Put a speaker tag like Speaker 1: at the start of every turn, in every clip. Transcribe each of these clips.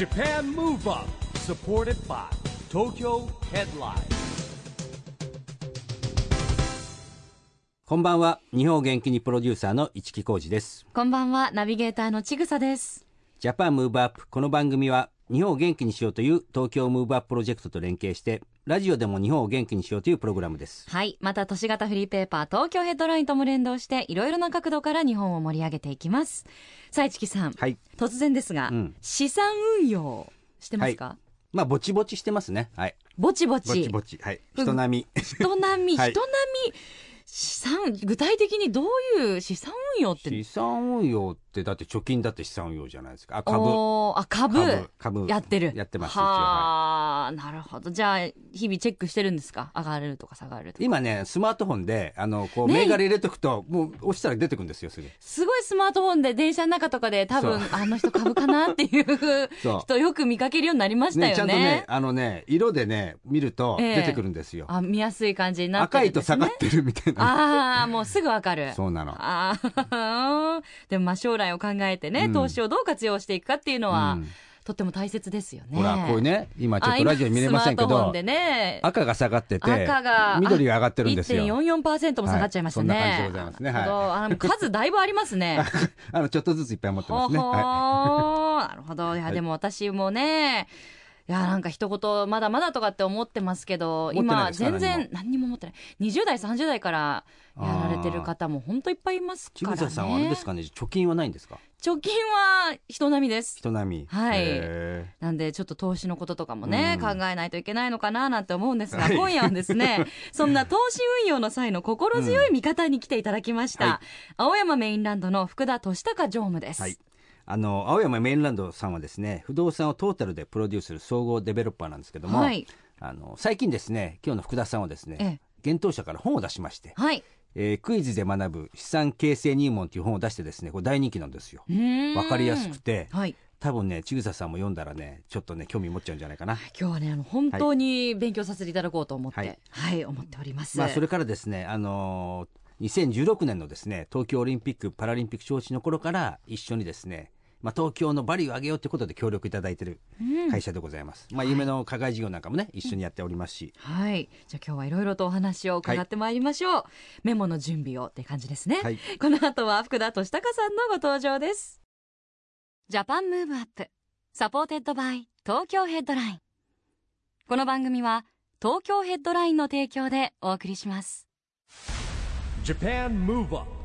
Speaker 1: Japan Move Up supported by Tokyo Headline.
Speaker 2: こんばんは。日本を元気にプロデューサーの一木広治です。
Speaker 3: こんばんは。ナビゲーターのちぐさです。
Speaker 2: Japan Move Up この番組は日本を元気にしようという東京ムーブアッププロジェクトと連携してラジオでも日本を元気にしようというプログラムです。
Speaker 3: はい。また都市型フリーペーパー東京ヘッドラインとも連動していろいろな角度から日本を盛り上げていきます。さあ市木さん、
Speaker 2: はい。
Speaker 3: 突然ですが、
Speaker 2: うん。
Speaker 3: 資産運用してますか、
Speaker 2: まあぼちぼちしてますね。はい。
Speaker 3: ぼちぼち。
Speaker 2: ぼちぼち。はい。人並み。
Speaker 3: 人並み、
Speaker 2: はい。
Speaker 3: 人並み。資産具体的にどういう資産運用って？
Speaker 2: 資産運用ってだって貯金だって資産運用じゃないですか。あ株。
Speaker 3: あ株
Speaker 2: 株。株。
Speaker 3: やってる。
Speaker 2: やってます一応。
Speaker 3: はあ、なるほど。じゃあ日々チェックしてるんですか？上がるとか下がるとか。
Speaker 2: 今ねスマートフォンであのこう
Speaker 3: ね
Speaker 2: 銘柄入れとくともう押したら出てくるんですよすぐ。
Speaker 3: すごいスマートフォンで電車の中とかで多分あの人株かなっていう
Speaker 2: そう。
Speaker 3: 人よく見かけるようになりましたよね。
Speaker 2: ちゃんとねあのね色でね見ると
Speaker 3: ええ。
Speaker 2: 出てくるんですよ、
Speaker 3: あ見やすい感じになって
Speaker 2: 赤
Speaker 3: るんですね。
Speaker 2: いと下がってるみたいな。
Speaker 3: ああもうすぐわかる。
Speaker 2: そうなの。
Speaker 3: ああ でもまあ将来を考えてね、
Speaker 2: うん。
Speaker 3: 投資をどう活用していくかっていうのは、
Speaker 2: うん。
Speaker 3: とっても大切ですよね。
Speaker 2: ほらこういうね今ちょっとラジオ見れませんけど
Speaker 3: ね
Speaker 2: 赤が下がってて
Speaker 3: 赤が
Speaker 2: 緑が上がってるんですよ。
Speaker 3: 1.44%も下がっちゃいましたね。
Speaker 2: はいそんな感じでございますね。はい。
Speaker 3: 数だいぶありますね。
Speaker 2: あのちょっとずついっぱい持ってますね。
Speaker 3: ほほー。
Speaker 2: は
Speaker 3: なるほど。いや、
Speaker 2: はい
Speaker 3: でも私もねいやなんか一言まだまだとかって思ってますけど今全然何にも持ってない。20代30代からやられてる方も本当いっぱいいますからね。
Speaker 2: ささんはあれですかね貯金はないんですか？
Speaker 3: 貯金は人並みです。
Speaker 2: 人並み。
Speaker 3: はい。
Speaker 2: へ
Speaker 3: なんでちょっと投資のこととかもね、
Speaker 2: うん。
Speaker 3: 考えないといけないのかななんて思うんですが、
Speaker 2: はい。
Speaker 3: 今夜はですね そんな投資運用の際の心強い味方に来ていただきました、
Speaker 2: はい。
Speaker 3: 青山メインランドの福田俊孝常務です、
Speaker 2: ーはいあの青山メインランドさんはですね不動産をトータルでプロデュースする総合デベロッパーなんですけども、
Speaker 3: はい。
Speaker 2: あの最近ですね今日の福田さんはですね、
Speaker 3: ええ。
Speaker 2: 幻冬舎から本を出しまして、
Speaker 3: はい。
Speaker 2: えークイズで学ぶ資産形成入門という本を出してですねこれ大人気なんですよ。わ
Speaker 3: わ
Speaker 2: かりやすくて。
Speaker 3: はい。
Speaker 2: 多分ねちぐささんも読んだらねちょっとね興味持っちゃうんじゃないかな。
Speaker 3: 今日はねあの本当に勉強させていただこうと思って、は
Speaker 2: はいい
Speaker 3: 思っております。
Speaker 2: まあそれからですねあのー2016年のですね東京オリンピック・パラリンピック招致の頃から一緒にですねまあ、東京のバリューを上げようということで協力いただいている
Speaker 3: うん。
Speaker 2: 会社でございます、まあ、夢の課外事業なんかもね一緒にやっておりますし、
Speaker 3: はい、じゃあ今日はいろいろとお話を伺ってまいりましょう、メモの準備をって感じですね、
Speaker 2: はい。
Speaker 3: この後は福田俊孝さんのご登場です。Japan Move Up。Supported by 東京ヘッドライン。この番組は東京ヘッドラインの提供でお送りします。
Speaker 1: Japan Move Up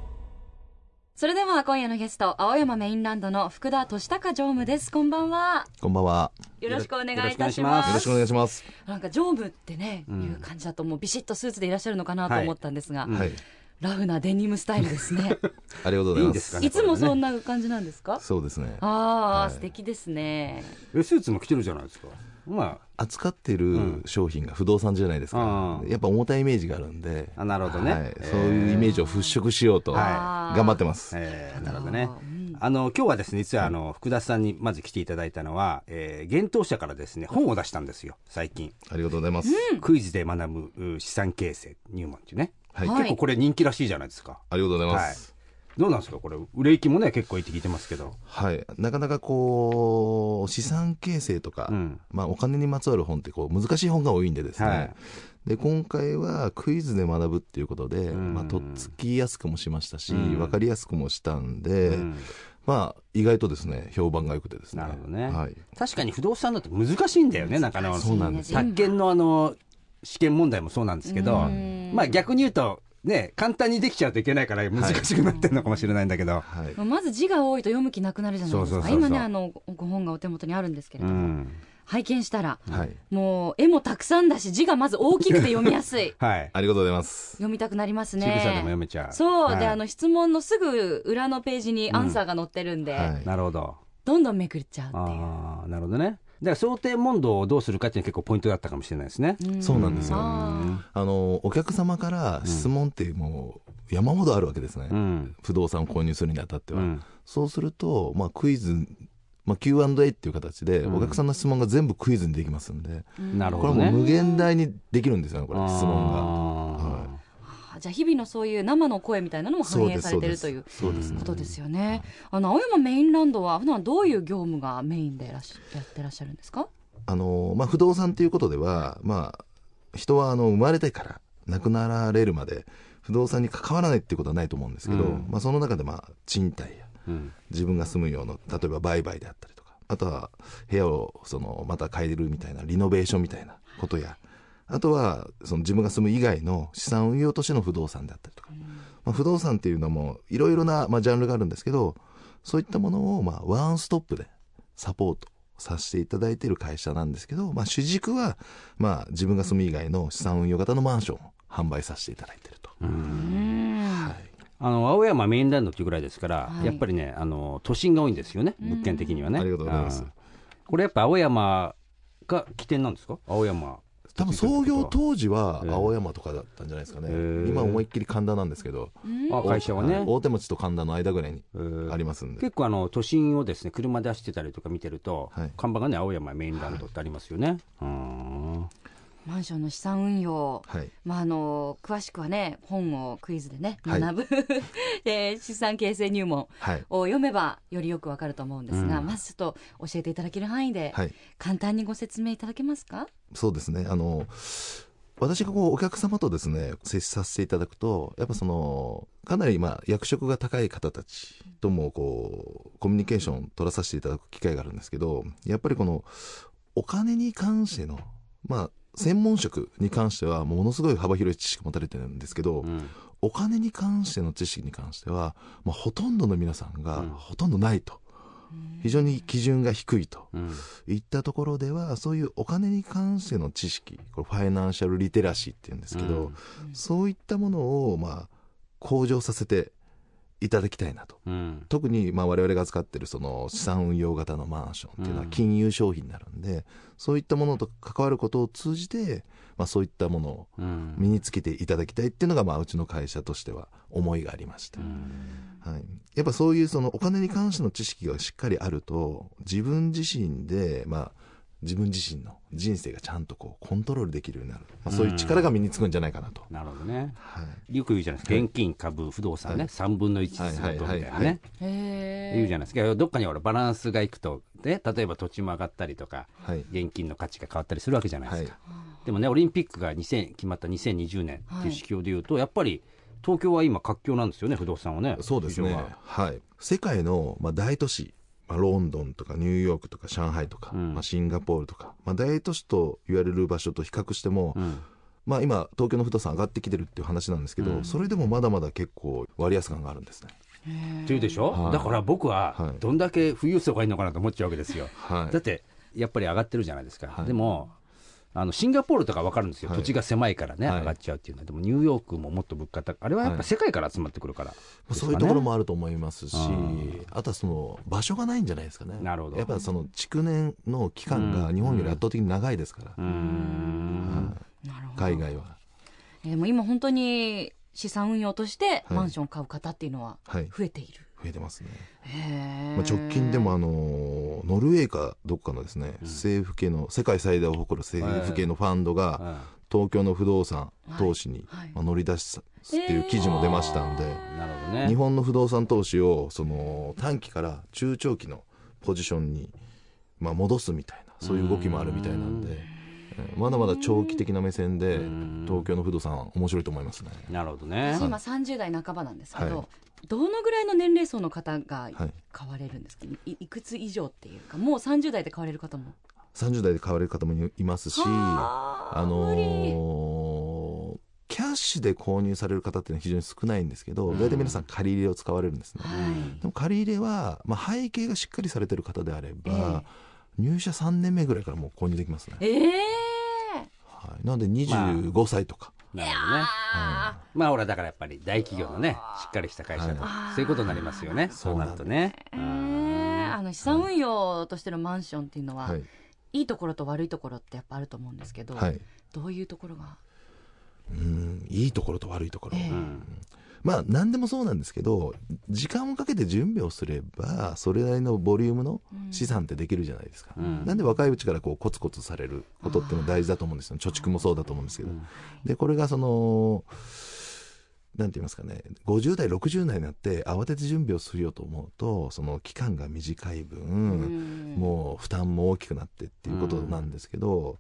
Speaker 3: それでは今夜のゲスト青山メインランドの福田俊孝常務です。こんばんは。
Speaker 4: こんばんは。
Speaker 3: よろしくお願いいたしま
Speaker 2: す。
Speaker 4: よろしくお願いします。
Speaker 3: なんか常務ってね、
Speaker 2: うん。
Speaker 3: いう感じだともうビシッとスーツでいらっしゃるのかなと思ったんですが、
Speaker 2: うん。
Speaker 4: はい。
Speaker 3: ラフなデニムスタイルですね。
Speaker 4: ありがとうございます。
Speaker 2: いいね
Speaker 3: いつもそん
Speaker 2: な
Speaker 3: な感じなんですか？
Speaker 4: そうですね。
Speaker 3: ああ、
Speaker 4: はい。
Speaker 3: 素敵ですね。
Speaker 2: えスーツも着てるじゃないですか。ま
Speaker 4: 扱ってる商品が不動産じゃないですか。
Speaker 2: うん。
Speaker 4: やっぱ重たいイメージがあるんで。
Speaker 2: あなるほどね。
Speaker 4: はい。
Speaker 2: えー
Speaker 4: そういうイメージを払拭しようと
Speaker 3: は
Speaker 4: 頑張ってます。
Speaker 2: えーなるほどね。
Speaker 3: うん。
Speaker 2: あの今日はですね実はあの福田さんにまず来ていただいたのは、えー、幻冬舎からですね本を出したんですよ。最近。
Speaker 4: ありがとうございます。
Speaker 2: クイズで学ぶう資産形成入門っていうね、
Speaker 4: はい。
Speaker 3: はい。
Speaker 2: 結構これ人気らしいじゃないですか。
Speaker 4: ありがとうございます。
Speaker 2: どうなんですか？これ売れ行きもね結構いいって聞いてますけど。
Speaker 4: はい。なかなかこう、資産形成とか、
Speaker 2: うん。
Speaker 4: まあお金にまつわる本ってこう難しい本が多いんでですね。
Speaker 2: はい。
Speaker 4: で今回はクイズで学ぶっていうことで、
Speaker 2: ん。
Speaker 4: まあ、とっつきやすくもしましたし、
Speaker 2: うん。
Speaker 4: 分かりやすくもしたんで、
Speaker 2: うん。
Speaker 4: まあ意外とですね評判が良くてですね。
Speaker 2: なるほどね。
Speaker 4: はい、
Speaker 2: 確かに不動産だって難しいんだよねなんかあの
Speaker 4: そうなんです
Speaker 3: よ。
Speaker 2: 宅建のあの試験問題もそうなんですけど
Speaker 3: うん。
Speaker 2: まあ逆に言うとね簡単にできちゃうといけないから難しくなってるのかもしれないんだけど、
Speaker 4: はい、
Speaker 3: まず字が多いと読む気なくなるじゃないですか。
Speaker 2: そうそうそうそう。
Speaker 3: 今ねあのご本がお手元にあるんですけれども、
Speaker 2: うん。
Speaker 3: 拝見したら
Speaker 4: はい、
Speaker 3: もう絵もたくさんだし字がまず大きくて読みやすい。
Speaker 2: はい。
Speaker 4: ありがとうございます。
Speaker 3: 読みたくなります
Speaker 2: ちぐさでも
Speaker 3: ね
Speaker 2: 読めちゃう。
Speaker 3: そう、
Speaker 2: はい。
Speaker 3: であの質問のすぐ裏のページにアンサーが載ってるんで、
Speaker 4: はい。
Speaker 2: なるほど。
Speaker 3: どんどんめくっちゃうっていう。
Speaker 2: ああなるほどねだから想定問答をどうするかっていうのが結構ポイントだったかもしれないですね、
Speaker 3: ん。
Speaker 4: そうなんですよ。
Speaker 3: あ
Speaker 4: あのお客様から質問ってもう山ほどあるわけですね、
Speaker 2: うん。
Speaker 4: 不動産を購入するにあたっては、
Speaker 2: うん。
Speaker 4: そうすると、まあ、クイズ、まあ、Q&A っていう形で、
Speaker 2: うん。
Speaker 4: お客さんの質問が全部クイズにできますんで、
Speaker 3: ー
Speaker 2: なるほどね。
Speaker 4: これはもう無限大にできるんですよねこれ質問が、
Speaker 3: じゃあ日々のそういう生の声みたいなのも反映されてるということですよね。あの青山メインランドは普段どういう業務がメインでいらっしやってらっしゃるんですか？
Speaker 4: あのまあ、不動産ということでは、まあ、人はあの生まれてから亡くなられるまで不動産に関わらないっていうことはないと思うんですけど、
Speaker 2: うん
Speaker 4: まあ、その中で、まあ、賃貸や
Speaker 2: うん
Speaker 4: 自分が住むような例えば売買であったりとかあとは部屋をそのまた変えるみたいなリノベーションみたいなことやあとはその自分が住む以外の資産運用としての不動産であったりとか、まあ、不動産っていうのもいろいろな、まあ、ジャンルがあるんですけどそういったものを、まあ、ワンストップでサポートさせていただいている会社なんですけど、まあ、主軸は、まあ、自分が住む以外の資産運用型のマンションを販売させていただいていると。はい。
Speaker 2: あの青山メインランドっていうぐらいですから、
Speaker 3: はい。
Speaker 2: やっぱりねあの都心が多いんですよね物件的にはね、
Speaker 4: ありがとうございます。
Speaker 2: ん。これやっぱ青山が起点なんですか？青山
Speaker 4: 多分創業当時は
Speaker 2: ええ。
Speaker 4: 青山とかだったんじゃないですかね、
Speaker 2: ええ。
Speaker 4: 今思いっきり神田なんですけど、
Speaker 2: あ会社はね、
Speaker 4: 大手町と神田の間ぐらいに
Speaker 2: えー
Speaker 4: ありますんで、
Speaker 2: 結構あの都心をですね車で走ってたりとか見てると、
Speaker 4: はい。
Speaker 2: 看板がね青山メインランドってありますよね、う ん
Speaker 3: マンションの資産運用。
Speaker 4: はい、
Speaker 3: まあ、あの詳しくはね本をクイズでね
Speaker 4: はい。
Speaker 3: 学ぶ、で資産形成入門
Speaker 4: はい、
Speaker 3: を読めばよりよくわかると思うんですが、
Speaker 2: うん。
Speaker 3: まずちょっと教えていただける範囲で、
Speaker 4: はい、
Speaker 3: 簡単にご説明いただけますか？
Speaker 4: そうですね。あの私がこうお客様とですね接しさせていただくとやっぱそのかなりまあ役職が高い方たちともこうコミュニケーションを取らさせていただく機会があるんですけどやっぱりこのお金に関してのまあ専門職に関してはものすごい幅広い知識を持たれてるんですけど、
Speaker 2: うん。
Speaker 4: お金に関しての知識に関しては、まあ、ほとんどの皆さんが
Speaker 2: うん。
Speaker 4: ほとんどないと、非常に基準が低いと。
Speaker 2: うん。
Speaker 4: いったところではそういうお金に関しての知識これファイナンシャルリテラシーっていうんですけど、
Speaker 2: うん。
Speaker 4: そういったものをまあ向上させていただきたいなと。
Speaker 2: うん。
Speaker 4: 特にまあ我々が扱ってるその資産運用型のマンションっていうのは
Speaker 2: うん。
Speaker 4: 金融商品になるんで、そういったものと関わることを通じて、まあ、そういったものを
Speaker 2: うん。
Speaker 4: 身につけていただきたいっていうのが、まあ、うちの会社としては思いがありまして、はい、やっぱそういうそのお金に関しての知識がしっかりあると自分自身で、まあ、自分自身の人生がちゃんとこうコントロールできるようになる、まあ、そういう力が身につくんじゃないかなと、
Speaker 2: なるほどね。
Speaker 4: はい、
Speaker 2: よく言うじゃないですか。現金株不動産ね、
Speaker 4: はい。
Speaker 2: 3分の1相当みたいなね。言うじゃないですか。どっかにほらバランスがいくと、ね、例えば土地も上がったりとか
Speaker 4: はい。
Speaker 2: 現金の価値が変わったりするわけじゃないです
Speaker 4: はい。
Speaker 2: か、でもねオリンピックが2000決まった2020年っていう指標でいうと、やっぱり東京は今活況なんですよね不動産はね。
Speaker 4: そうですね。はい、世界の、まあ、大都市、まあ、ロンドンとかニューヨークとか上海とか、
Speaker 2: うん。
Speaker 4: まあ、シンガポールとか、まあ、大都市と言われる場所と比較しても、
Speaker 2: うん。
Speaker 4: まあ、今東京の不動産上がってきてるっていう話なんですけど、
Speaker 2: うん。
Speaker 4: それでもまだまだ結構割安感があるんですね。
Speaker 2: っていうでしょ、
Speaker 4: はい。
Speaker 2: だから僕は
Speaker 4: はい。
Speaker 2: どんだけ富裕層がいいのかなと思っちゃうわけですよ、
Speaker 4: はい。
Speaker 2: だってやっぱり上がってるじゃないですか、
Speaker 4: はい。
Speaker 2: でもあのシンガポールとか分かるんですよ、
Speaker 4: はい。
Speaker 2: 土地が狭いからね、
Speaker 4: はい。
Speaker 2: 上がっちゃうっていうの。はでもニューヨークももっと物価高あれはやっぱ
Speaker 4: はい。
Speaker 2: 世界から集まってくるから、
Speaker 4: まあそういうところも
Speaker 2: あ
Speaker 4: あると思いますし、
Speaker 2: うん。
Speaker 4: あとはその場所がないんじゃないですかね。
Speaker 2: なるほど。
Speaker 4: やっぱその築年の期間が
Speaker 2: うん。
Speaker 4: 日本より圧倒的に長いですから、
Speaker 2: うーん
Speaker 3: なるほど。
Speaker 4: 海外は。
Speaker 3: えーでも今本当に資産運用として
Speaker 4: はい。
Speaker 3: マンションを買う方っていうのは
Speaker 4: はい、
Speaker 3: 増えている、
Speaker 4: 増えてますね。まあ、直近でもあのノルウェーかどっかのですね、政府系の世界最大を誇る政府系のファンドが東京の不動産投資に乗り出すっていう記事も出ましたんで、日本の不動産投資をその短期から中長期のポジションにまあ戻すみたいなそういう動きもあるみたいなんで、えーまだまだ長期的な目線で
Speaker 2: ん。
Speaker 4: 東京の不動産は面白いと思いますね。
Speaker 2: なるほどね。
Speaker 3: 私今30代半ばなんですけど、
Speaker 4: はい
Speaker 3: どのぐらいの年齢層の方が
Speaker 4: はい。
Speaker 3: 買われるんですか、いいくつ以上っていうかもう30代で買われる方も
Speaker 4: ？30代で買われる方もいますし、
Speaker 3: はあ
Speaker 4: あのーキャッシュで購入される方っていうのは非常に少ないんですけど、大体皆さん借り入れを使われるんですね。
Speaker 3: はい。
Speaker 4: でも借り入れは、まあ、背景がしっかりされてる方であれば、
Speaker 3: え
Speaker 4: 入社3年目ぐらいからもう購入できますね。
Speaker 3: ええ。
Speaker 4: はい、なので25歳とか、
Speaker 2: なるほどね。
Speaker 3: あ
Speaker 2: まあ俺はだからやっぱり大企業のねしっかりした会社と
Speaker 3: はい
Speaker 2: そういうことになりますよね。そうなるとね。
Speaker 3: ーえーあの資産運用としてのマンションっていうのは、
Speaker 4: はい。
Speaker 3: い、いところと悪いところってやっぱあると思うんですけど、
Speaker 4: はい、
Speaker 3: どういうところが？
Speaker 4: うん。いいところと悪いところ、
Speaker 3: ええ。
Speaker 2: うん
Speaker 4: まあ何でもそうなんですけど時間をかけて準備をすればそれなりのボリュームの資産ってできるじゃないですか、
Speaker 2: うん。
Speaker 4: なんで若いうちからこうコツコツされることっていうのは大事だと思うんですよ。貯蓄もそうだと思うんですけど、でこれがそのなんて言いますかね、50代、60代になって慌てて準備をするよと思うと、その期間が短い分、もう負担も大きくなってっていうことなんですけど、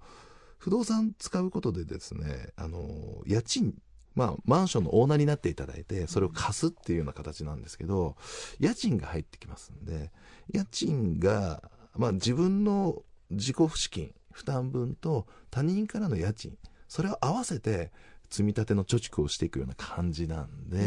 Speaker 4: 不動産使うことでですね、あの、家賃、まあ、マンションのオーナーになっていただいて、それを貸すっていうような形なんですけど、家賃が入ってきますんで、家賃が、まあ、自分の自己資金、負担分と他人からの家賃、それを合わせて積み立ての貯蓄をしていくような感じなんで、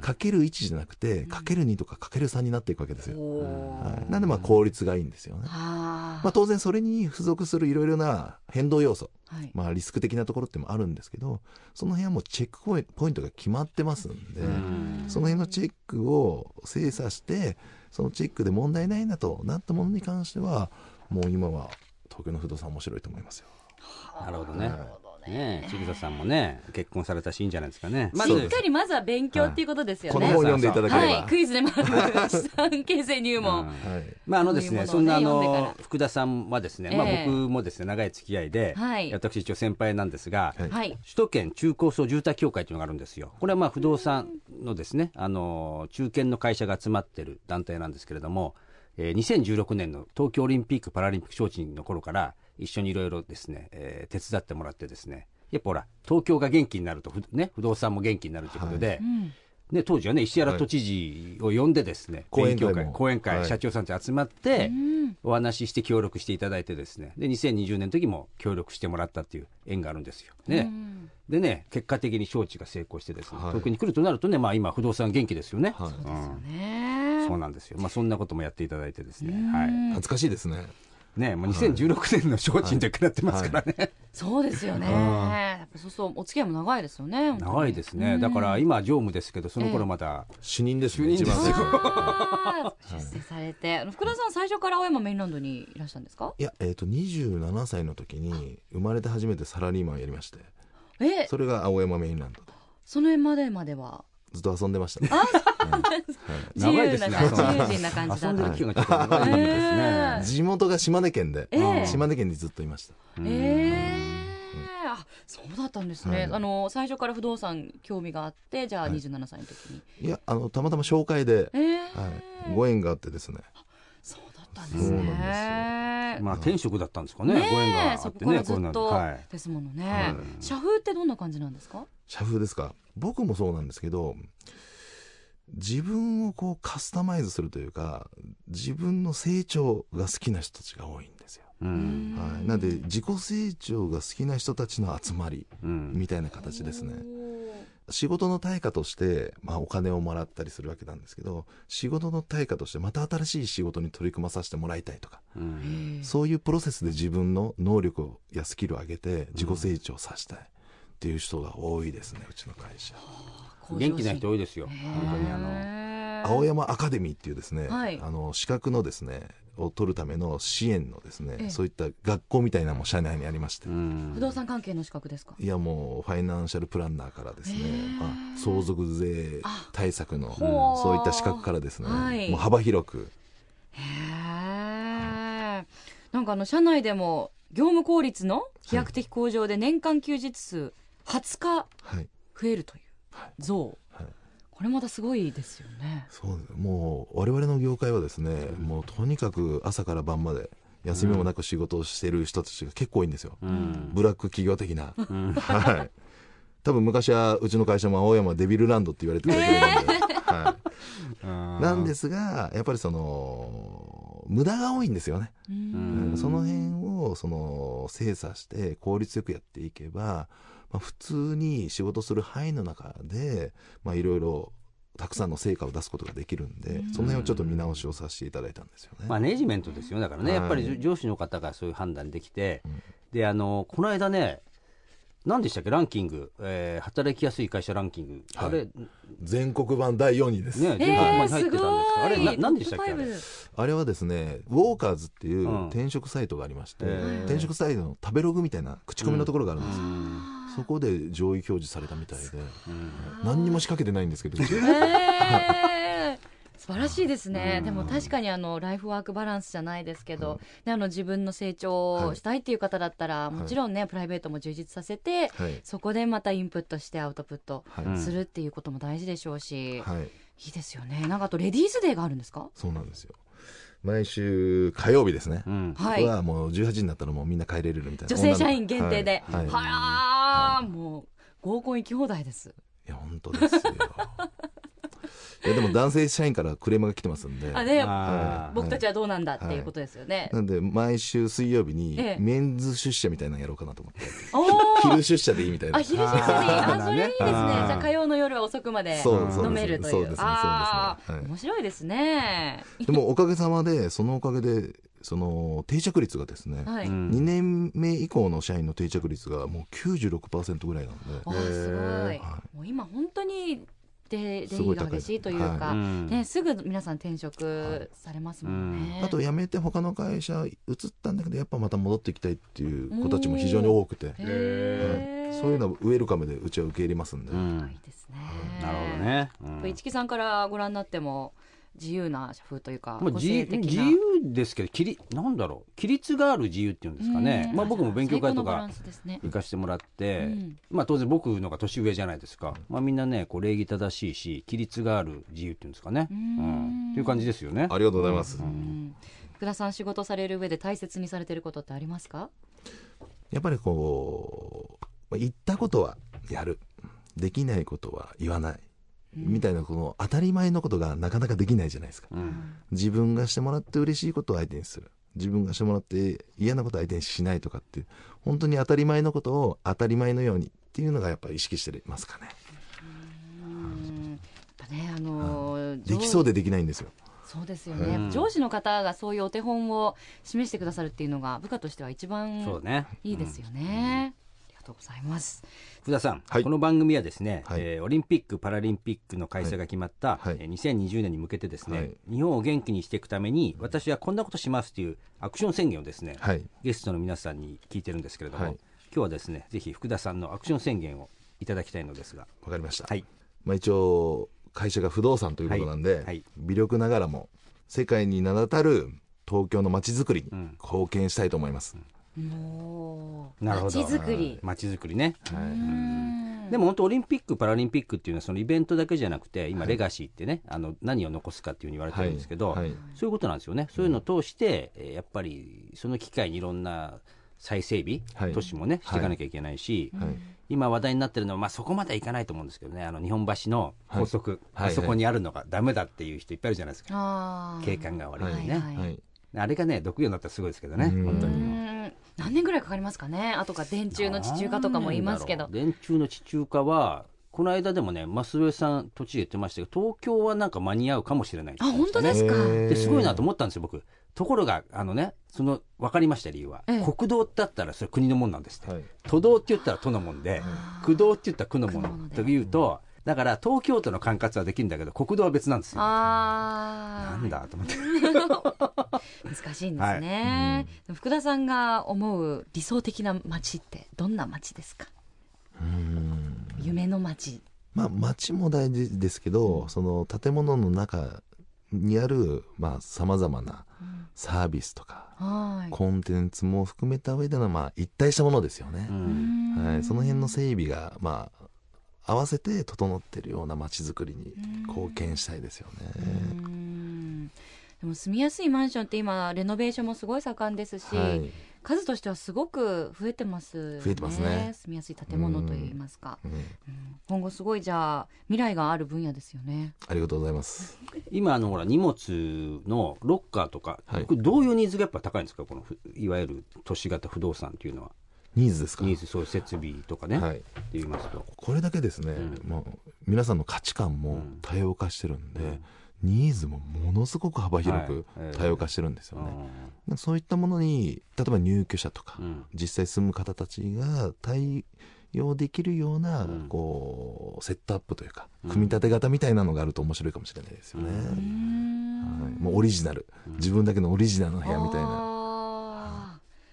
Speaker 4: かける1じゃなくて、かける2とかかける3になっていくわけですよ。はい、なんでまあ効率がいいんですよね。
Speaker 3: あ
Speaker 4: まあ、当然それに付属するいろいろな変動要素、
Speaker 3: はい
Speaker 4: まあ、リスク的なところってもあるんですけどその辺はもうチェックポイントが決まってますんで、その辺のチェックを精査してそのチェックで問題ないなとなったものに関してはもう今は東京の不動産面白いと思いますよ。
Speaker 2: なるほどね。ねえ、千草さんもね、結婚されたしいいんじゃないですかね。ま
Speaker 3: しっかりまずは勉強っていうことですよね。
Speaker 4: この本を読んでいただければ、
Speaker 3: はい、クイズで学ぶ資産形成入門。
Speaker 4: はい
Speaker 2: まああのですね、
Speaker 3: そい
Speaker 2: そうなあ
Speaker 3: の
Speaker 2: 福田さんはですね、
Speaker 3: ええ
Speaker 2: まあ僕もですね長い付き合いで、
Speaker 3: はい
Speaker 2: 私一応先輩なんですが。首都圏中高層住宅協会というのがあるんですよ。これはまあ不動産のですね、あの中堅の会社が集まってる団体なんですけれども、えー2016年の東京オリンピック・パラリンピック招致の頃から一緒にいろいろですね、えー手伝ってもらってですね、やっぱほら東京が元気になるとふね不動産も元気になるということで。
Speaker 3: うん。
Speaker 2: ね、当時はね石原都知事を呼んでですね、
Speaker 4: 講演会も
Speaker 2: 勉強講演会、
Speaker 4: はい。
Speaker 2: 社長さんたち集まって、
Speaker 3: うん。
Speaker 2: お話しして協力していただいてですね。で2020年の時も協力してもらったっていう縁があるんですよ。ね。
Speaker 3: うん。
Speaker 2: でね結果的に招致が成功してですね、
Speaker 4: はい。
Speaker 2: 東京に来るとなるとね、まあ、今不動産元気ですよね。
Speaker 4: はい。
Speaker 2: うん。
Speaker 3: ね
Speaker 2: そうなんですよ、まあ、そんなこともやっていただいてですね、
Speaker 3: うん
Speaker 2: はい。
Speaker 4: 懐かしいですね。
Speaker 2: ねもう2016年の招致の時からやってますからね、
Speaker 3: そうですよね。やっぱそうそう、お付き合いも長いですよね。
Speaker 2: 長いですね、だから今、常務ですけど、その頃まだ、
Speaker 4: 主任ですね、
Speaker 2: 主任です。よ
Speaker 3: 出世されて、福田さん最初から青山メインランドにいらしたんですか？
Speaker 4: いや、えっ、と、27歳の時に生まれて初めてサラリーマンをやりまして、
Speaker 3: え、
Speaker 4: それが青山メインランドで。
Speaker 3: その辺までまでは？
Speaker 4: ずっと遊んでましたね。
Speaker 3: 自
Speaker 2: 長いですね
Speaker 3: 由な感じ、自由人な感じだ
Speaker 2: 遊んで。る期間がちょっと長いんですね。
Speaker 4: 地元が島根県で、
Speaker 3: ええ
Speaker 4: 島根県にずっといました。
Speaker 3: ええあ、そうだったんですね。
Speaker 4: はい
Speaker 3: あの最初から不動産興味があって、じゃあ
Speaker 4: はい
Speaker 3: 27歳の時に。
Speaker 4: いや、あの、たまたま紹介で、
Speaker 3: ええ
Speaker 4: はい、ご縁があってですね。
Speaker 3: そうだったんです
Speaker 4: そう
Speaker 3: ね。
Speaker 2: まあ、転職だったんですかね、
Speaker 3: ねえ
Speaker 2: ご縁があ
Speaker 3: そ
Speaker 2: ってね、
Speaker 3: こからずっと
Speaker 2: はい。
Speaker 3: ですものね。
Speaker 4: はい
Speaker 3: 社風ってどんな感じなんですか？
Speaker 4: 社風ですか僕もそうなんですけど自分をこうカスタマイズするというか自分の成長が好きな人たちが多いんですよ、
Speaker 2: うん。
Speaker 4: はい、なんで自己成長が好きな人たちの集まり
Speaker 2: うん。
Speaker 4: みたいな形ですね仕事の対価として、まあ、お金をもらったりするわけなんですけど仕事の対価としてまた新しい仕事に取り組まさせてもらいたいとか
Speaker 2: うん
Speaker 4: そういうプロセスで自分の能力やスキルを上げて自己成長させたいっていう人が多いですねうちの会社。
Speaker 2: 元気な人多いですよ。本当にあの。
Speaker 3: の
Speaker 4: 青山アカデミーっていうですね、
Speaker 3: はい。
Speaker 4: あの資格のですねを取るための支援のですね、
Speaker 3: ええ。
Speaker 4: そういった学校みたいなのも社内にありまして、
Speaker 2: うん。
Speaker 3: 不動産関係の資格ですか？
Speaker 4: いやもうファイナンシャルプランナーからですね
Speaker 3: へえ、
Speaker 4: まあ、相続税対策のそういった資格からですね、
Speaker 3: はい。
Speaker 4: もう幅広く。
Speaker 3: へえ。なんかあの社内でも業務効率の飛躍的向上で年間休日数20日
Speaker 4: はい。
Speaker 3: 増えるという増。
Speaker 4: はい
Speaker 3: これまたすごいですよね。
Speaker 4: そうですもう我々の業界はですね、もうとにかく朝から晩まで休みもなく仕事をしてる人たちが結構多いんですよ、
Speaker 2: うん。
Speaker 4: ブラック企業的な、
Speaker 2: うん
Speaker 4: はい。多分昔はうちの会社も青山デビルランドって言われてたぐらいなんで、はい。なんですが、やっぱりその、無駄が多いんですよね。
Speaker 3: う
Speaker 2: うん
Speaker 3: ん
Speaker 4: その辺を、その、精査して効率よくやっていけば、まあ、普通に仕事する範囲の中で、まあ、いろいろ、たくさんの成果を出すことができるんで、その辺をちょっと見直しをさせていただいたんですよね。
Speaker 2: マネジメントですよ。だからね、
Speaker 4: はい。
Speaker 2: やっぱり上司の方がそういう判断できて、
Speaker 4: ん。
Speaker 2: であのこの間ね何でしたっけ？ランキング、えー働きやすい会社ランキング、
Speaker 4: はい。
Speaker 2: あれ
Speaker 4: 全国版第4位です。
Speaker 2: ね
Speaker 3: え
Speaker 2: 全国ま
Speaker 3: ー、す
Speaker 2: で入ってたん
Speaker 3: ご
Speaker 2: ですかあれ
Speaker 3: い。
Speaker 2: な何でしたっけ？あれ。
Speaker 4: あれはですね、ウォーカーズっていう
Speaker 2: うん。
Speaker 4: 転職サイトがありまして、
Speaker 2: へー
Speaker 4: 転職サイトの食べログみたいな口コミのところがあるんですよ。
Speaker 2: うん
Speaker 4: そこで上位表示されたみたいで、
Speaker 2: うん
Speaker 4: 何にも仕掛けてないんですけど、
Speaker 3: えー。素晴らしいですね。
Speaker 2: うん。
Speaker 3: でも確かにあのライフワークバランスじゃないですけど、ね、あの自分の成長をしたいっていう方だったら、もちろんねプライベートも充実させて、
Speaker 4: はい。
Speaker 3: そこでまたインプットしてアウトプット
Speaker 4: はい、
Speaker 2: うん
Speaker 3: するっていうことも大事でしょうし、
Speaker 4: はい、
Speaker 3: いいですよね。なんかあとレディースデーがあるんですか？
Speaker 4: そうなんですよ毎週火曜日ですね、
Speaker 2: うん。
Speaker 3: は
Speaker 4: もう18になったらもうみんな帰れるみたいな。
Speaker 3: 女性社員限定で、
Speaker 4: はいはい。い
Speaker 3: はらーもう合コン行き放題です。
Speaker 4: や本当ですよいやでも男性社員からクレームが来てますんで。
Speaker 3: あね
Speaker 2: あー。
Speaker 3: 僕たちはどうなんだっていうことですよね、
Speaker 4: なんで毎週水曜日に
Speaker 3: ええ。
Speaker 4: メンズ出社みたいなのやろうかなと思って。昼出社でいいみたいな。
Speaker 3: あ昼出社でいい。あそれいいですね。じゃあ火曜の夜は遅くまで
Speaker 4: そうそう
Speaker 3: 飲めるという。
Speaker 4: そうですね。
Speaker 3: あ
Speaker 4: そうですね。
Speaker 3: 面白いですね。
Speaker 4: でもおかげさまでそのおかげでその定着率がですね、
Speaker 3: はい、
Speaker 2: うん。
Speaker 4: 2年目以降の社員の定着率がもう96%ぐらいなので。
Speaker 3: あーすごい、
Speaker 4: は
Speaker 3: もう今本当に出出
Speaker 4: すごい高い
Speaker 3: が激しいというか、
Speaker 2: うん
Speaker 3: ね、すぐ皆さん転職されますもんね、
Speaker 4: あと辞めて他の会社移ったんだけどやっぱまた戻っていきたいっていう子たちも非常に多くて、はい。そういうのはウェルカムでうちは受け入れますんで、
Speaker 2: うん。
Speaker 3: いいですね。
Speaker 2: なるほどね、うん。
Speaker 3: 市木さんからご覧になっても自由な社風というか個
Speaker 2: まあ自由
Speaker 3: 性的な。
Speaker 2: 自由ですけどきりなんだろう規律がある自由っていうんですかね。
Speaker 3: うん
Speaker 2: まあ僕も勉強会とか行かしてもらって、
Speaker 3: うん。
Speaker 2: まあ当然僕のが年上じゃないですか、まあみんなねこう礼儀正しいし規律がある自由っていうんですかね、
Speaker 3: う
Speaker 2: うん。ん。っていう感じですよね。
Speaker 4: ありがとうございます、
Speaker 3: うん。福田さん仕事される上で大切にされてることってありますか？
Speaker 4: やっぱりこうまあ言ったことはやる。できないことは言わない、みたいなこの当たり前のことがなかなかできないじゃないですか。
Speaker 2: うん。
Speaker 4: 自分がしてもらって嬉しいことを相手にする。自分がしてもらって嫌なことを相手にしないとかっていう本当に当たり前のことを当たり前のようにっていうのがやっぱり意識してますかね。
Speaker 3: うん。やっぱねあのー
Speaker 4: できそうでできないんですよ。
Speaker 3: そうですよね、
Speaker 2: うん。
Speaker 3: 上司の方がそういうお手本を示してくださるっていうのが部下としては一番いいですよね、がとうございます。
Speaker 2: 福田さん、
Speaker 4: はい。
Speaker 2: この番組はですね、
Speaker 4: はい。
Speaker 2: えーオリンピック・パラリンピックの開催が決まった、
Speaker 4: はい。
Speaker 2: えー2020年に向けてですね、
Speaker 4: はい。
Speaker 2: 日本を元気にしていくために私はこんなことしますというアクション宣言をですね、
Speaker 4: はい。
Speaker 2: ゲストの皆さんに聞いてるんですけれども、
Speaker 4: はい。
Speaker 2: 今日はですねぜひ福田さんのアクション宣言をいただきたいのですが。
Speaker 4: わかりました、
Speaker 2: はい。
Speaker 4: まあ、一応会社が不動産ということなんで、
Speaker 2: はい。はい。
Speaker 4: 微力ながらも世界に名だたる東京の街づくりに
Speaker 2: うん。
Speaker 4: 貢献したいと思います、
Speaker 3: もう
Speaker 2: なるほど。
Speaker 3: 街づくり、
Speaker 2: 街づくりね、
Speaker 3: うーん。
Speaker 2: でも本当オリンピック・パラリンピックっていうのはそのイベントだけじゃなくて今レガシーってね、あの何を残すかっていうふうに言われてるんですけど、
Speaker 4: はい。はい。
Speaker 2: そういうことなんですよね。そういうのを通して、えーやっぱりその機会にいろんな再整備、
Speaker 4: はい。
Speaker 2: 都市もねしていかなきゃいけないし、
Speaker 4: はい。
Speaker 2: 今話題になってるのは、まあ、そこまではいかないと思うんですけどね。あの日本橋の高速、
Speaker 4: はい。
Speaker 2: あそこにあるのがダメだっていう人いっぱいいるじゃないですか、景観が悪いね、
Speaker 3: はい。
Speaker 4: はい。
Speaker 2: あれがね毒用になったらすごいですけどね。本当に。
Speaker 3: ん何年ぐらいかかりますかね？あとか電柱の地中化とかも言いますけど。
Speaker 2: 電柱の地中化はこの間でもね増上さん途中で言ってましたけど東京はなんか間に合うかもしれないって
Speaker 3: あ本当ですか、
Speaker 2: ですごいなと思ったんですよ僕。ところがあのねその分かりました理由は、
Speaker 3: ええ。
Speaker 2: 国道だったらそれ国のもんなんですって、
Speaker 4: はい。
Speaker 2: 都道って言ったら都のもんで区道って言ったら区のもんというとだから東京都の管轄はできるんだけど国道は別なんですよ。
Speaker 3: あー。
Speaker 2: なんだと思って。
Speaker 3: 難しいんですね、でも福田さんが思う理想的な街ってどんな街ですか？
Speaker 4: うん。
Speaker 3: 夢の街。
Speaker 4: まあ街も大事ですけど、その建物の中にあるさまざ、まなサービスとか、
Speaker 3: はい。
Speaker 4: コンテンツも含めた上での、まあ、一体したものですよね。
Speaker 2: う、ん。
Speaker 4: はい、その辺の整備が、まあ、合わせて整ってるような街づくりに貢献したいですよね、
Speaker 3: うん。でも住みやすいマンションって今レノベーションもすごい盛んですし、
Speaker 4: はい。
Speaker 3: 数としてはすごく増えてますよね。
Speaker 4: 増えてますね。
Speaker 3: 住みやすい建物といいますか、
Speaker 4: うん。
Speaker 3: うん。今後すごいじゃあ未来がある分野ですよね。
Speaker 4: ありがとうございます。
Speaker 2: 今あのほら荷物のロッカーとか、
Speaker 4: はい。
Speaker 2: これどういうニーズがやっぱ高いんですか？このふいわゆる都市型不動産っていうのは
Speaker 4: ニーズですか？
Speaker 2: ニーズそういう設備とかね、
Speaker 4: はい。
Speaker 2: って言いますと。
Speaker 4: これだけですね、
Speaker 2: うん。
Speaker 4: もう皆さんの価値観も
Speaker 2: うん。
Speaker 4: 多様化してるんで、
Speaker 2: うん。
Speaker 4: ニーズもものすごく幅広く
Speaker 2: はい。ええ。
Speaker 4: 多様化してるんですよね、
Speaker 2: う
Speaker 4: そういったものに例えば入居者とか、
Speaker 2: ん。
Speaker 4: 実際住む方たちが対応できるような、
Speaker 2: うん。
Speaker 4: こうセットアップというか
Speaker 2: うん。
Speaker 4: 組み立て型みたいなのがあると面白いかもしれないですよね、
Speaker 2: うん。
Speaker 4: はい、もうオリジナル、
Speaker 2: うん。
Speaker 4: 自分だけのオリジナルの部屋みたいな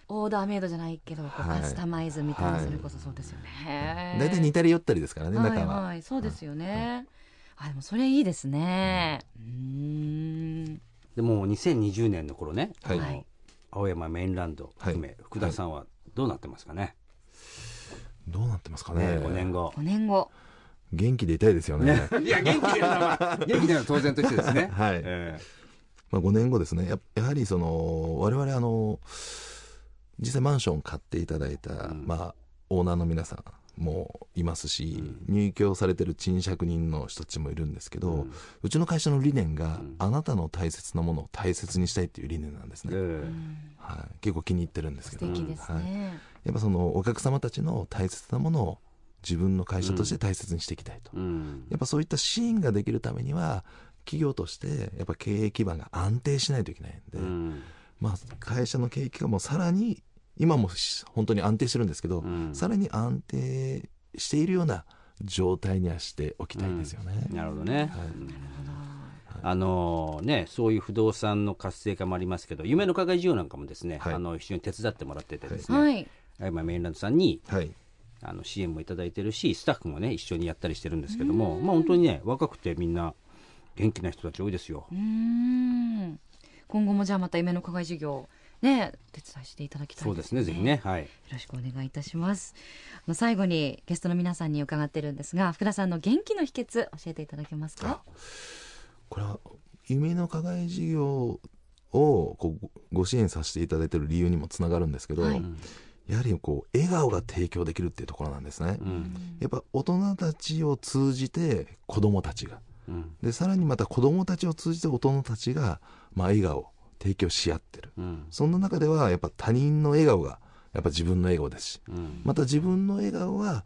Speaker 3: オーダーメイドじゃないけどカスタマイズみたいな、
Speaker 4: はい。
Speaker 3: それこそそうですよね。
Speaker 4: 大体似たり寄ったりですからね、
Speaker 3: はい
Speaker 4: 中は、
Speaker 3: はい。そうですよね、あでもそれいいですね。うーん。
Speaker 2: でもう2020年の頃ね、
Speaker 4: はい。
Speaker 2: あの青山メインランド含め、
Speaker 4: はい。
Speaker 2: 福田さんはどうなってますかね、
Speaker 4: どうなってますか
Speaker 2: ね？
Speaker 4: ね
Speaker 2: 5年後。
Speaker 3: 5年後。
Speaker 4: 元気でいたいですよね。
Speaker 2: いや元気でるのは元気でるのは当然としてですね。
Speaker 4: はい。
Speaker 2: え
Speaker 4: まあ、5年後ですね。ややはりその我々あの実際マンション買っていただいた、
Speaker 2: うん。
Speaker 4: まあ、オーナーの皆さんもいますし、
Speaker 2: うん。
Speaker 4: 入居されてる賃借人の人たちもいるんですけど、
Speaker 2: え
Speaker 4: う
Speaker 2: うん
Speaker 4: ちの会社の理念が、
Speaker 2: ん。
Speaker 4: あなたの大切なものを大切にしたいっていう理念なんですね、
Speaker 2: え
Speaker 4: はい、結構気に入ってるんですけど。
Speaker 3: 素敵です
Speaker 4: はい、
Speaker 3: ね、
Speaker 4: やっぱそのお客様たちの大切なものを自分の会社として大切にしていきたいと、
Speaker 2: えうん。
Speaker 4: やっぱそういったシーンができるためには企業としてやっぱ経営基盤が安定しないといけないんで、
Speaker 2: うん
Speaker 4: まあ、会社の経営基盤もさらに今もし本当に安定してるんですけど、
Speaker 2: うん。
Speaker 4: さらに安定しているような状態にはしておきたいですよね。
Speaker 2: なるほどね、
Speaker 4: はい。
Speaker 2: うん。あのね、そういう不動産の活性化もありますけど夢の課外事業なんかもですね、
Speaker 4: はい。
Speaker 2: あの非常に手伝ってもらっててですね、
Speaker 3: はい。
Speaker 2: 今メインランドさんに
Speaker 4: はい。
Speaker 2: あの支援もいただいてるしスタッフもね一緒にやったりしてるんですけども、まあ、本当にね若くてみんな元気な人たち多いですよ。
Speaker 3: う。ーん今後もじゃあまた夢の課外授業ね手伝いしていただきたい
Speaker 2: そうですねぜひね、はい、
Speaker 3: よろしくお願いいたします。あの最後にゲストの皆さんに伺ってるんですが福田さんの元気の秘訣教えていただけますか？
Speaker 4: これは夢の課外事業をこうご支援させていただいている理由にもつながるんですけど、
Speaker 3: はい。
Speaker 4: やはりこう笑顔が提供できるっていうところなんですね。
Speaker 2: うん。
Speaker 4: やっぱ大人たちを通じて子供たちが。
Speaker 2: うん。
Speaker 4: でさらにまた子供たちを通じて大人たちが、まあ、笑顔を提供し合ってる。
Speaker 2: うん。
Speaker 4: そんな中ではやっぱ他人の笑顔がやっぱ自分の笑顔ですし。
Speaker 2: うん。
Speaker 4: また自分の笑顔は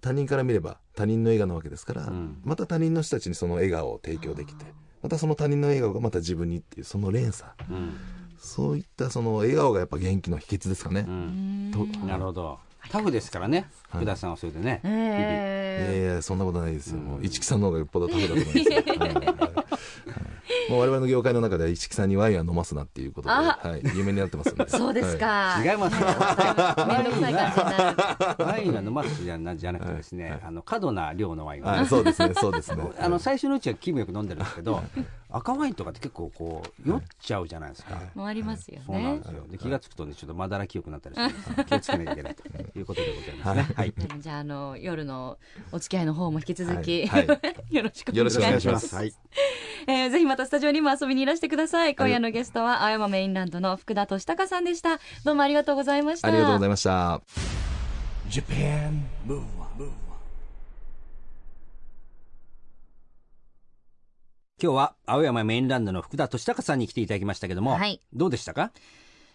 Speaker 4: 他人から見れば他人の笑顔なわけですから、
Speaker 2: うん。
Speaker 4: また他人の人たちにその笑顔を提供できてまたその他人の笑顔がまた自分にっていうその連鎖。
Speaker 2: うん。
Speaker 4: そういったその笑顔がやっぱ元気の秘訣ですかね。
Speaker 2: なるほど。タフですからね
Speaker 4: はい。
Speaker 2: 福田さんはそれでね、
Speaker 3: え
Speaker 4: い
Speaker 3: え
Speaker 4: やいやそんなことないですよ、
Speaker 2: うん。
Speaker 4: もう一木さんの方がよっぽどタフだと思います はいもう我々の業界の中では一木さんにワインは飲ますなっていうことで、
Speaker 3: あ
Speaker 4: はい、有名になってますんで
Speaker 3: そうですか、
Speaker 2: 違いますよ。
Speaker 3: めんどくさい感じになる。
Speaker 2: ワインは飲ますじゃなじゃなくてですね、
Speaker 4: はい。
Speaker 2: あの過度な量のワインをね。
Speaker 4: はい、そうですねそうですね。
Speaker 2: あの最初のうちは気分よく飲んでるんですけど赤ワインとかって結構こう酔っちゃうじゃないですか、
Speaker 3: もありますよ
Speaker 2: そうなん
Speaker 3: ね
Speaker 2: ですよ。で気がつくとねちょっとまだら記憶になったりするんです。気をつけなきゃいけないということでございます。ねはい、
Speaker 3: じゃああの夜のお付き合いの方も引き続き、よろしく
Speaker 4: よろしくお願いし
Speaker 3: ま
Speaker 4: ます。す。はい、
Speaker 3: えーぜひまたスタジオにも遊びにいらしてください。今夜のゲストは青山メインランドの福田俊孝さんでした。どうもありがとうございました。
Speaker 4: ありがとうございました。
Speaker 1: Japan Move Up,
Speaker 2: 今日は青山メインランドの福田俊孝さんに来ていただきましたけども、
Speaker 3: はい。
Speaker 2: どうでしたか？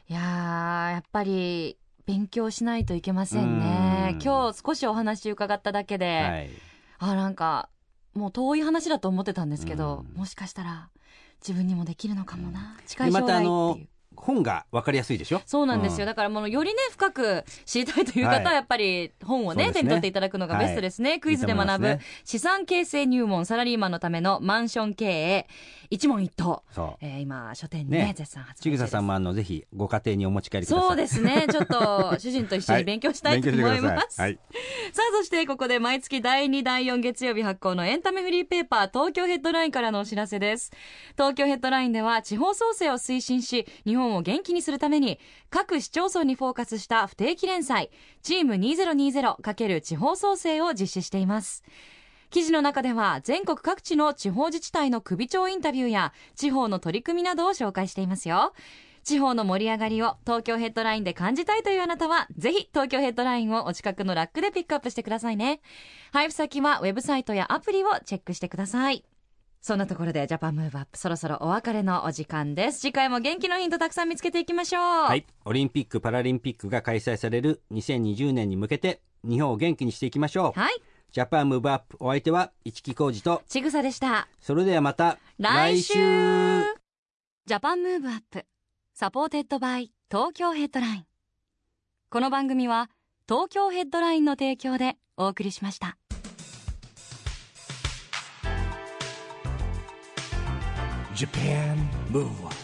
Speaker 3: いやーやっぱり勉強しないといけませんね。
Speaker 2: うん。
Speaker 3: 今日少しお話伺っただけで、
Speaker 2: はい。
Speaker 3: あなんかもう遠い話だと思ってたんですけど、
Speaker 2: うん。
Speaker 3: もしかしたら自分にもできるのかもな、近い将来っていう、
Speaker 2: 本が分かりやすいでしょ？
Speaker 3: そうなんですよ、
Speaker 2: うん。
Speaker 3: だからもうよりね深く知りたいという方は
Speaker 2: はい。
Speaker 3: やっぱり本をね,、
Speaker 2: そうですね。
Speaker 3: 手に取っていただくのがベストですね、クイズで学ぶ資産形成入門サラリーマンのためのマンション経営一問一答、
Speaker 2: そう。
Speaker 3: えー今書店にね
Speaker 2: ね。
Speaker 3: 絶賛発売
Speaker 2: ちぐささん
Speaker 3: も
Speaker 2: もあのぜひご家庭にお持ち帰りください。
Speaker 3: そうですね。ちょっと主人と一緒に 勉強したいと思います、
Speaker 2: はい。
Speaker 3: さあそしてここで毎月第2第4月曜日発行のエンタメフリーペーパー東京ヘッドラインからのお知らせです。東京ヘッドラインでは地方創生を推進し日本を元気にするために各市町村にフォーカスした不定期連載チーム 2020× 地方創生を実施しています。記事の中では全国各地の地方自治体の首長インタビューや地方の取り組みなどを紹介していますよ。地方の盛り上がりを東京ヘッドラインで感じたいというあなたはぜひ東京ヘッドラインをお近くのラックでピックアップしてくださいね。配布先はウェブサイトやアプリをチェックしてください。そんなところでジャパンムーブアップそろそろお別れのお時間です。次回も元気のヒントたくさん見つけていきましょう。
Speaker 2: はい、オリンピック・パラリンピックが開催される2020年に向けて日本を元気にしていきましょう、
Speaker 3: はい。
Speaker 2: Japan Move Up お相手は一木広治と
Speaker 3: ちぐさでした。
Speaker 2: それではまた
Speaker 3: 来週。
Speaker 2: 来
Speaker 3: Japan Move Up supported by 東京ヘッドライン。この番組は東京ヘッドラインの提供でお送りしました
Speaker 1: Japan Move